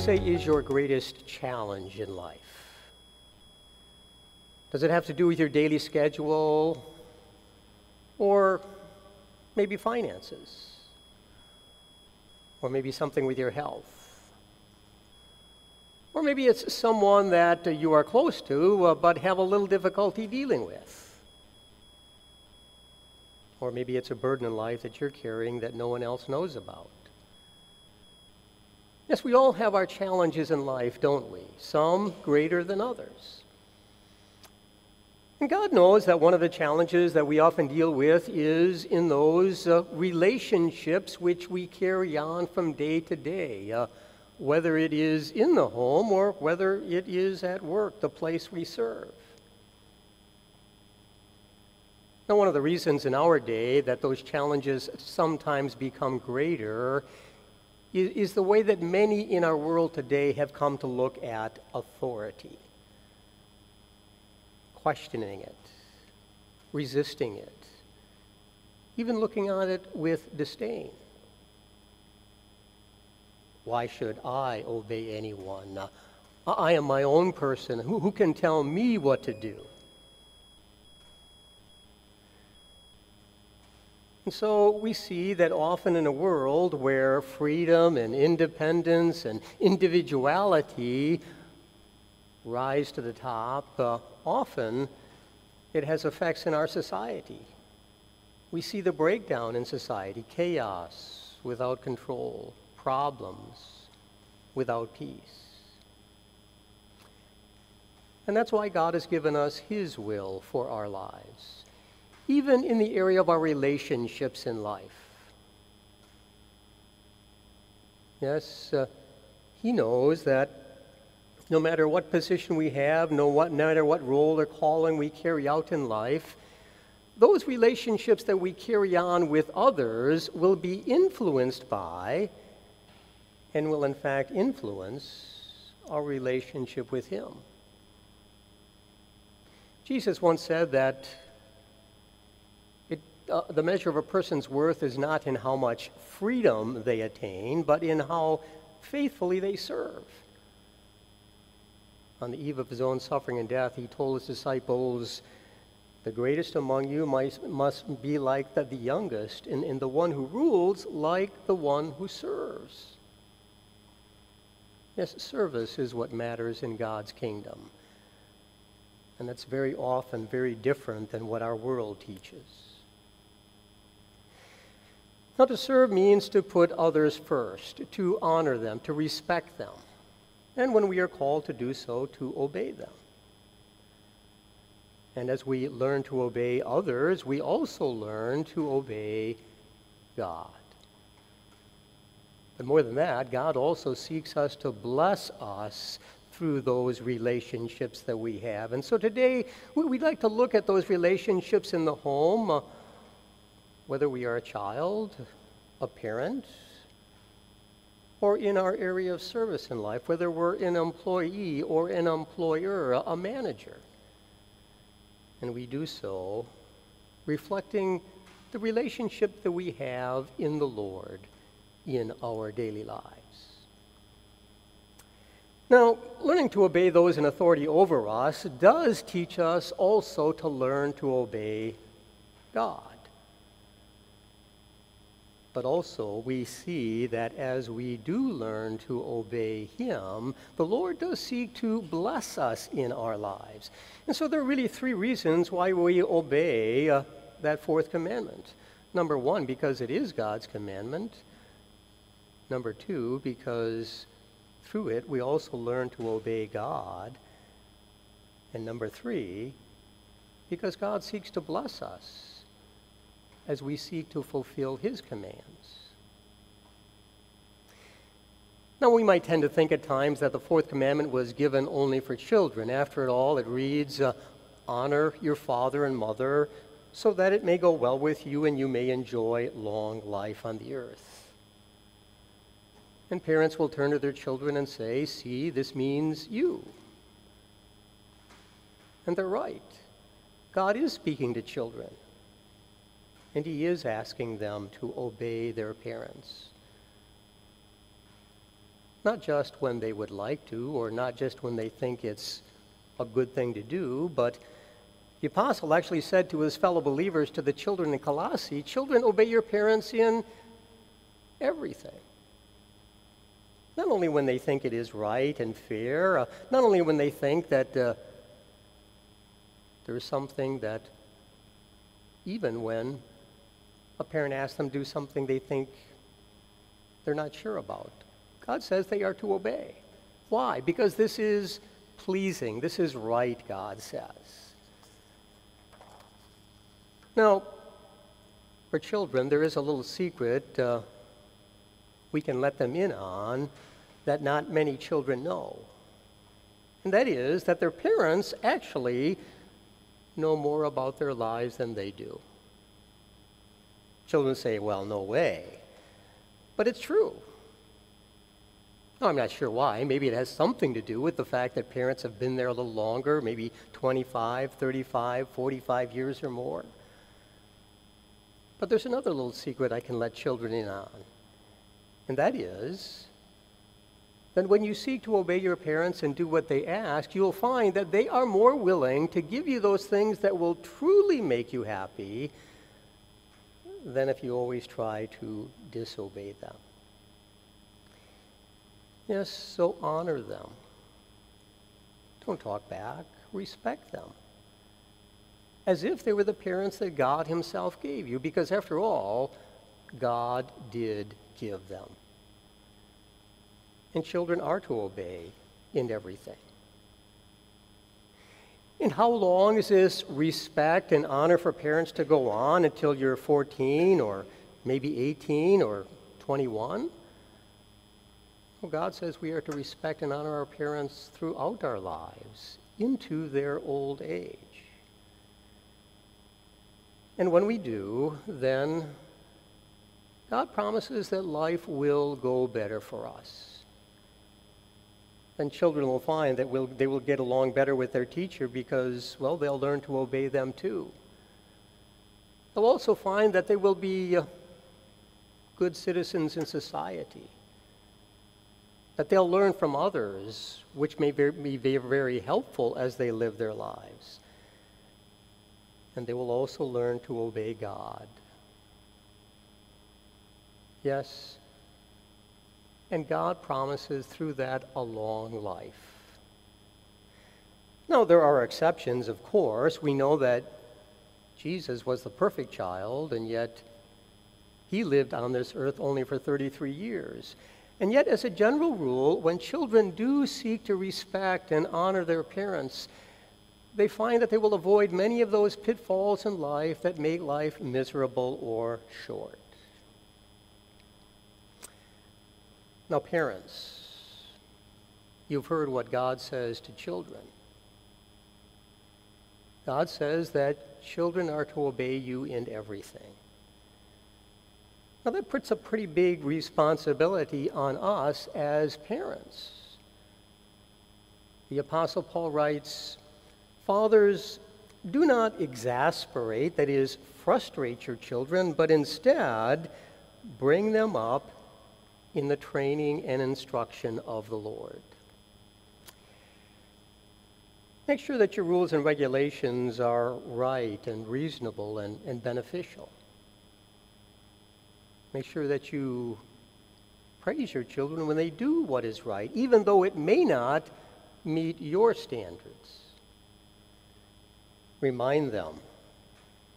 say is your greatest challenge in life? Does it have to do with your daily schedule or maybe finances? Or maybe something with your health? Or maybe it's someone that you are close to uh, but have a little difficulty dealing with. Or maybe it's a burden in life that you're carrying that no one else knows about. Yes, we all have our challenges in life, don't we? Some greater than others. And God knows that one of the challenges that we often deal with is in those uh, relationships which we carry on from day to day. Uh, whether it is in the home or whether it is at work, the place we serve. Now, one of the reasons in our day that those challenges sometimes become greater is, is, the way that many in our world today have come to look at authority, questioning it, resisting it, even looking at it with disdain. Why should I obey anyone? I am my own person. Who, who can tell me what to do? And so we see that often in a world where freedom and independence and individuality rise to the top, uh, often it has effects in our society. We see the breakdown in society, chaos without control, problems without peace. And that's why God has given us His will for our lives, even in the area of our relationships in life. Yes, uh, He knows that no matter what position we have, no, what, no matter what role or calling we carry out in life, those relationships that we carry on with others will be influenced by and will in fact influence our relationship with Him. Jesus once said that uh, the measure of a person's worth is not in how much freedom they attain, but in how faithfully they serve. On the eve of his own suffering and death, he told his disciples, The greatest among you must, be like the, the youngest, and, and the one who rules like the one who serves. Yes, service is what matters in God's kingdom. And that's very often very different than what our world teaches. Now, to serve means to put others first, to honor them, to respect them, and when we are called to do so, to obey them. And as we learn to obey others, we also learn to obey God. But more than that, God also seeks us to bless us through those relationships that we have. And so today, we'd like to look at those relationships in the home, uh, whether we are a child, a parent, or in our area of service in life, whether we're an employee or an employer, a manager. And we do so reflecting the relationship that we have in the Lord in our daily lives. Now, learning to obey those in authority over us does teach us also to learn to obey God. But also, we see that as we do learn to obey Him, the Lord does seek to bless us in our lives. And so, there are really three reasons why we obey uh, that fourth commandment. Number one, because it is God's commandment. Number two, because through it we also learn to obey God. And number three, because God seeks to bless us as we seek to fulfill His commands. Now, we might tend to think at times that the fourth commandment was given only for children. After all, it reads, uh, Honor your father and mother, so that it may go well with you and you may enjoy long life on the earth. And parents will turn to their children and say, See, this means you. And they're right. God is speaking to children, and He is asking them to obey their parents. Not just when they would like to, or not just when they think it's a good thing to do, but the apostle actually said to his fellow believers, to the children in Colossae, Children, obey your parents in everything. Not only when they think it is right and fair, uh, not only when they think that uh, there is something that, even when a parent asks them to do something they think they're not sure about, God says they are to obey. Why? Because this is pleasing, this is right, God says. Now, for children, there is a little secret. Uh, we can let them in on that not many children know. And that is that their parents actually know more about their lives than they do. Children say, well, no way. But it's true. No, I'm not sure why. Maybe it has something to do with the fact that parents have been there a little longer, maybe 25, 35, 45 years or more. But there's another little secret I can let children in on and that is that when you seek to obey your parents and do what they ask, you'll find that they are more willing to give you those things that will truly make you happy than if you always try to disobey them. Yes, so honor them. Don't talk back, respect them. As if they were the parents that God Himself gave you, because after all, God did give them and children are to obey in everything. And how long is this respect and honor for parents to go on until you're 14 or maybe 18 or 21? Well, God says we are to respect and honor our parents throughout our lives into their old age. And when we do, then God promises that life will go better for us then children will find that we'll, they will get along better with their teacher because, well, they'll learn to obey them too. They'll also find that they will be uh, good citizens in society, that they'll learn from others, which may be very helpful as they live their lives. And they will also learn to obey God. Yes, and God promises through that a long life. Now, there are exceptions, of course. We know that Jesus was the perfect child, and yet he lived on this earth only for 33 years. And yet, as a general rule, when children do seek to respect and honor their parents, they find that they will avoid many of those pitfalls in life that make life miserable or short. Now, parents, you've heard what God says to children. God says that children are to obey you in everything. Now, that puts a pretty big responsibility on us as parents. The Apostle Paul writes, Fathers, do not exasperate, that is, frustrate your children, but instead bring them up in the training and instruction of the Lord. Make sure that your rules and regulations are right and reasonable and, and beneficial. Make sure that you praise your children when they do what is right, even though it may not meet your standards. Remind them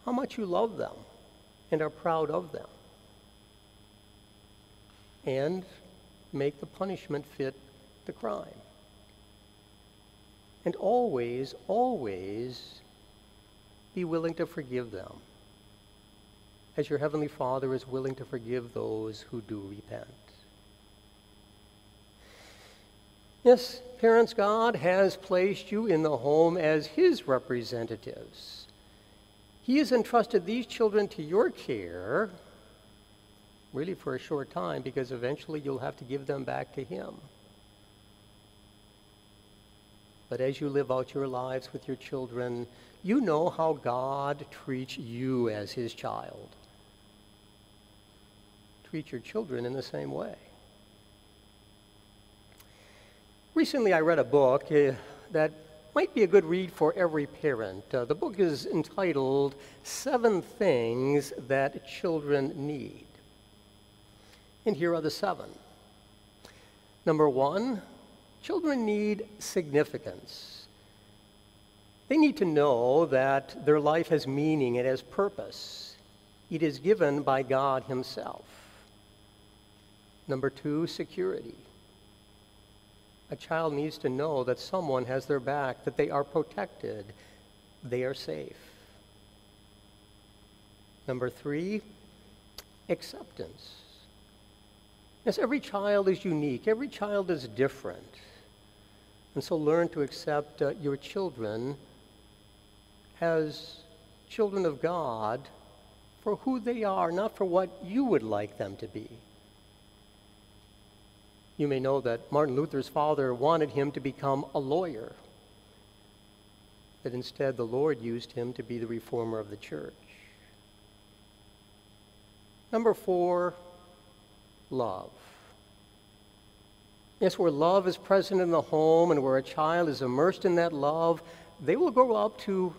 how much you love them and are proud of them and make the punishment fit the crime. And always, always be willing to forgive them, as your Heavenly Father is willing to forgive those who do repent. Yes, parents, God has placed you in the home as His representatives. He has entrusted these children to your care really for a short time because eventually you'll have to give them back to Him. But as you live out your lives with your children, you know how God treats you as His child. Treat your children in the same way. Recently, I read a book uh, that might be a good read for every parent. Uh, the book is entitled Seven Things That Children Need. And here are the seven. Number one, children need significance. They need to know that their life has meaning, it has purpose. It is given by God Himself. Number two, security. A child needs to know that someone has their back, that they are protected, they are safe. Number three, acceptance. Yes, every child is unique, every child is different. And so learn to accept uh, your children as children of God for who they are, not for what you would like them to be. You may know that Martin Luther's father wanted him to become a lawyer, that instead the Lord used him to be the reformer of the church. Number four, love. Yes, where love is present in the home and where a child is immersed in that love, they will grow up to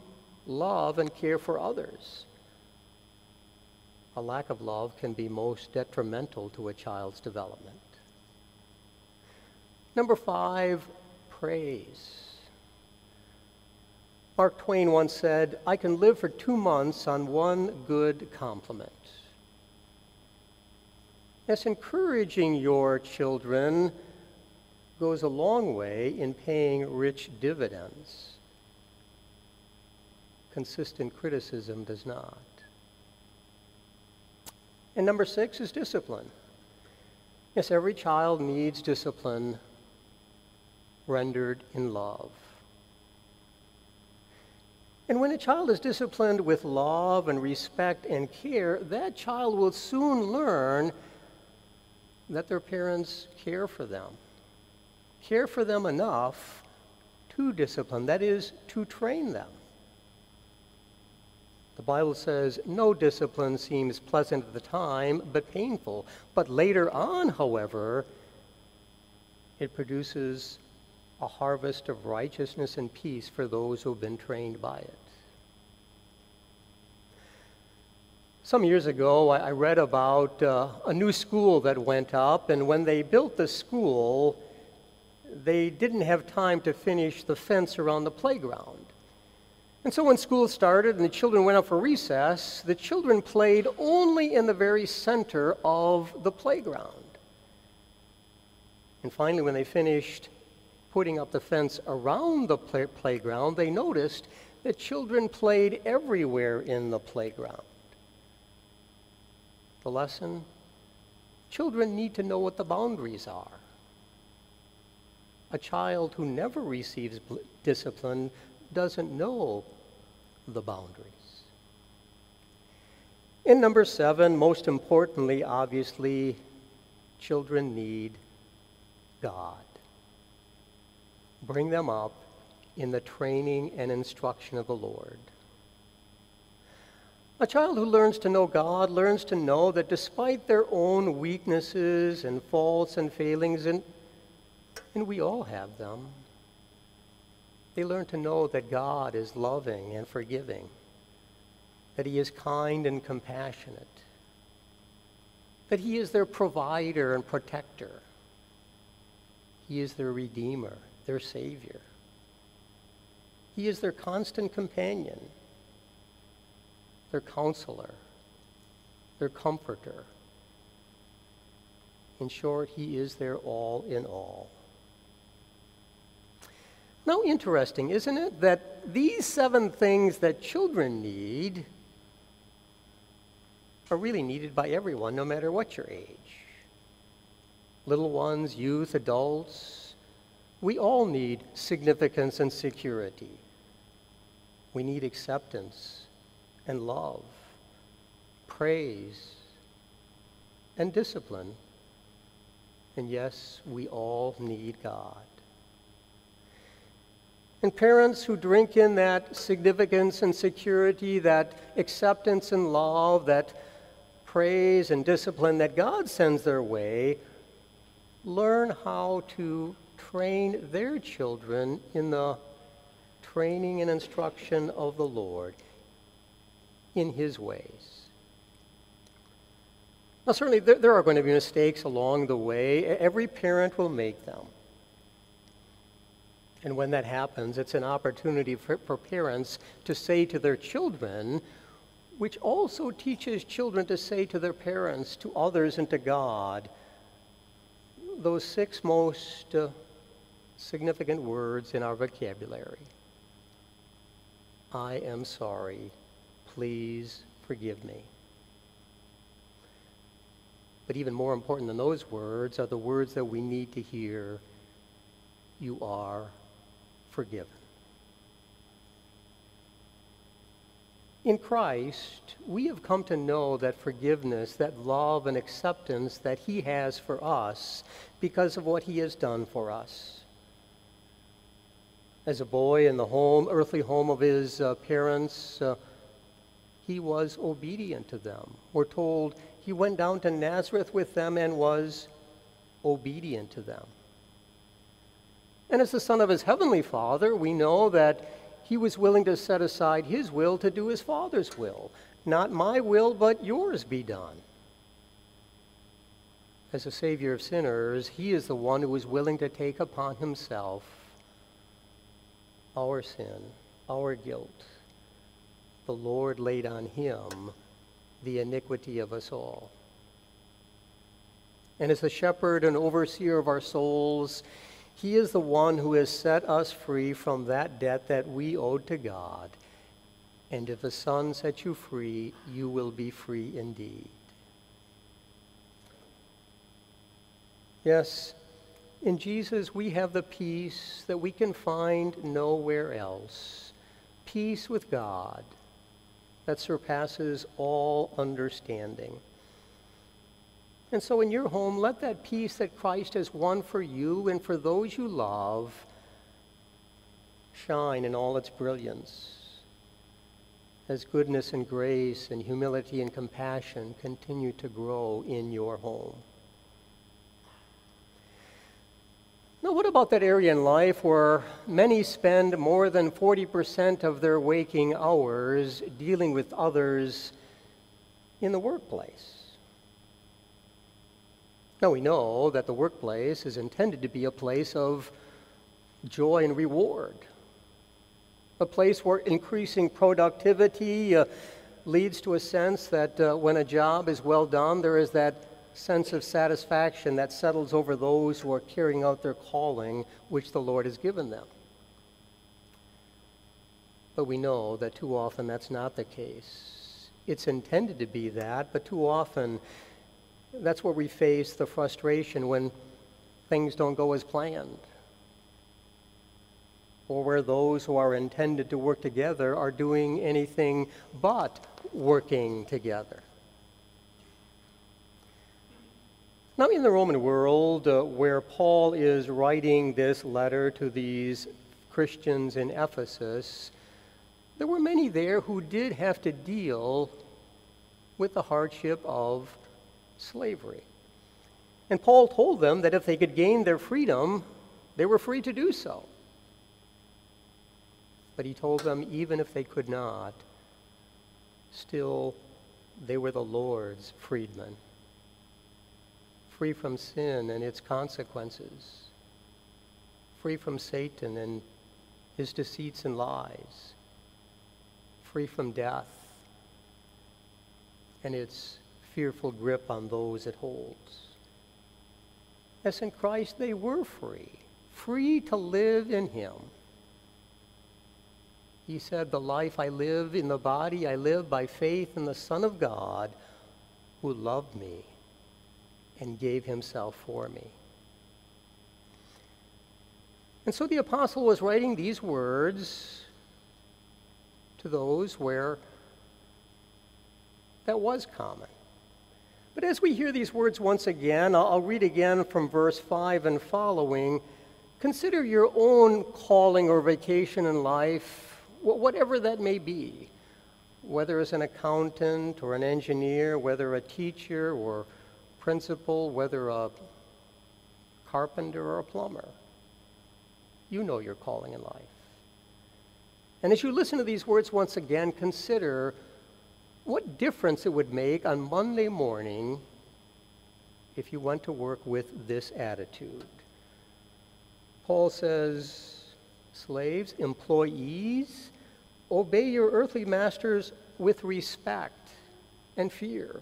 love and care for others. A lack of love can be most detrimental to a child's development. Number five, praise. Mark Twain once said, I can live for two months on one good compliment. Yes, encouraging your children goes a long way in paying rich dividends. Consistent criticism does not. And number six is discipline. Yes, every child needs discipline rendered in love. And when a child is disciplined with love and respect and care, that child will soon learn that their parents care for them. Care for them enough to discipline, that is, to train them. The Bible says, No discipline seems pleasant at the time, but painful. But later on, however, it produces a harvest of righteousness and peace for those who have been trained by it. Some years ago, I read about uh, a new school that went up, and when they built the school, they didn't have time to finish the fence around the playground. And so when school started and the children went out for recess, the children played only in the very center of the playground. And finally, when they finished putting up the fence around the play- playground, they noticed that children played everywhere in the playground. The lesson children need to know what the boundaries are. A child who never receives discipline doesn't know the boundaries. In number seven, most importantly, obviously, children need God bring them up in the training and instruction of the Lord. A child who learns to know God learns to know that despite their own weaknesses and faults and failings, and, and we all have them, they learn to know that God is loving and forgiving, that He is kind and compassionate, that He is their provider and protector, He is their redeemer their Savior. He is their constant companion, their counselor, their comforter. In short, He is their all in all. Now, interesting, isn't it, that these seven things that children need are really needed by everyone, no matter what your age. Little ones, youth, adults, we all need significance and security. We need acceptance and love, praise and discipline. And yes, we all need God. And parents who drink in that significance and security, that acceptance and love, that praise and discipline that God sends their way, learn how to train their children in the training and instruction of the Lord in His ways. Now, certainly, there, there, are going to be mistakes along the way. Every parent will make them. And when that happens, it's an opportunity for, for parents to say to their children, which also teaches children to say to their parents, to others, and to God, those six most uh, significant words in our vocabulary I am sorry. Please forgive me. But even more important than those words are the words that we need to hear You are forgiven. In Christ, we have come to know that forgiveness, that love and acceptance that He has for us because of what He has done for us. As a boy in the home, earthly home of his uh, parents, uh, he was obedient to them. We're told he went down to Nazareth with them and was obedient to them. And as the son of his heavenly father, we know that he was willing to set aside his will to do his father's will. Not my will, but yours be done. As a savior of sinners, he is the one who was willing to take upon himself our sin, our guilt. The Lord laid on him the iniquity of us all. And as the shepherd and overseer of our souls, he is the one who has set us free from that debt that we owed to God. And if the Son sets you free, you will be free indeed. Yes, in Jesus we have the peace that we can find nowhere else peace with God that surpasses all understanding. And so in your home, let that peace that Christ has won for you and for those you love shine in all its brilliance as goodness and grace and humility and compassion continue to grow in your home. Now, what about that area in life where many spend more than 40% of their waking hours dealing with others in the workplace? Now, we know that the workplace is intended to be a place of joy and reward, a place where increasing productivity uh, leads to a sense that uh, when a job is well done, there is that sense of satisfaction that settles over those who are carrying out their calling which the Lord has given them. But we know that too often that's not the case. It's intended to be that, but too often that's where we face the frustration when things don't go as planned. Or where those who are intended to work together are doing anything but working together. Now, in the Roman world, uh, where Paul is writing this letter to these Christians in Ephesus, there were many there who did have to deal with the hardship of slavery. And Paul told them that if they could gain their freedom, they were free to do so. But he told them even if they could not, still they were the Lord's freedmen, free from sin and its consequences, free from Satan and his deceits and lies, free from death and its fearful grip on those it holds. As in Christ, they were free, free to live in Him. He said, The life I live in the body, I live by faith in the Son of God who loved me and gave Himself for me. And so the apostle was writing these words to those where that was common. But as we hear these words once again, I'll read again from verse 5 and following. Consider your own calling or vocation in life, whatever that may be, whether as an accountant or an engineer, whether a teacher or principal, whether a carpenter or a plumber. You know your calling in life. And as you listen to these words once again, consider what difference it would make on Monday morning if you went to work with this attitude. Paul says, Slaves, employees, obey your earthly masters with respect and fear,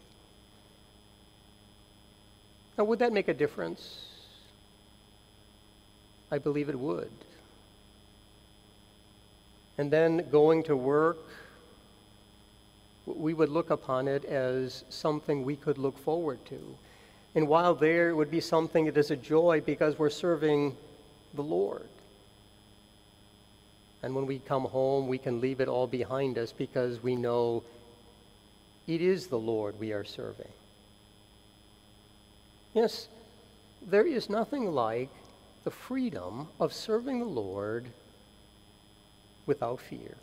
Now, would that make a difference? I believe it would. And then going to work, we would look upon it as something we could look forward to. And while there, it would be something that is a joy because we're serving the Lord. And when we come home, we can leave it all behind us because we know it is the Lord we are serving. Yes, there is nothing like the freedom of serving the Lord without fear.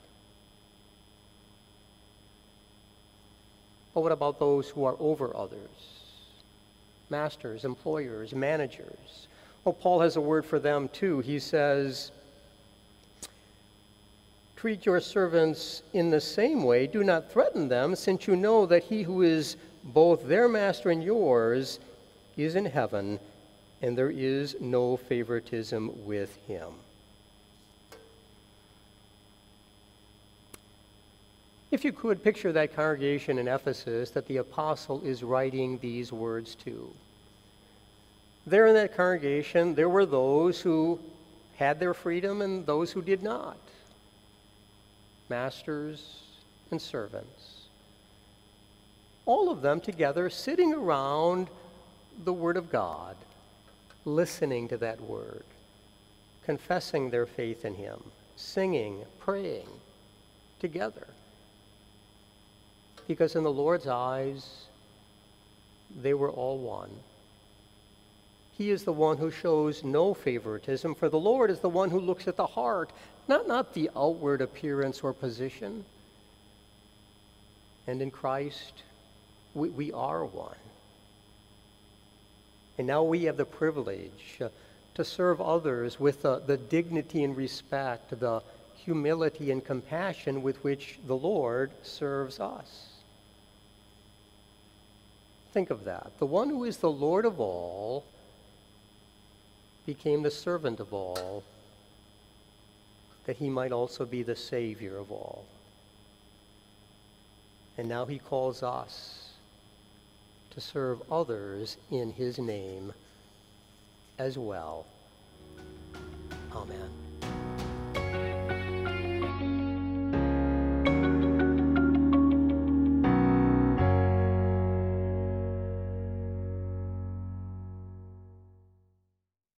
But what about those who are over others? Masters, employers, managers. Well, Paul has a word for them too. He says, Treat your servants in the same way. Do not threaten them, since you know that he who is both their master and yours is in heaven, and there is no favoritism with him. If you could picture that congregation in Ephesus that the apostle is writing these words to. There in that congregation, there were those who had their freedom and those who did not, masters and servants. All of them together sitting around the Word of God, listening to that Word, confessing their faith in Him, singing, praying together because in the Lord's eyes, they were all one. He is the one who shows no favoritism, for the Lord is the one who looks at the heart, not, not the outward appearance or position. And in Christ, we, we are one. And now we have the privilege uh, to serve others with uh, the dignity and respect, the humility and compassion with which the Lord serves us. Think of that. The one who is the Lord of all became the servant of all, that he might also be the Savior of all. And now he calls us to serve others in his name as well. Amen.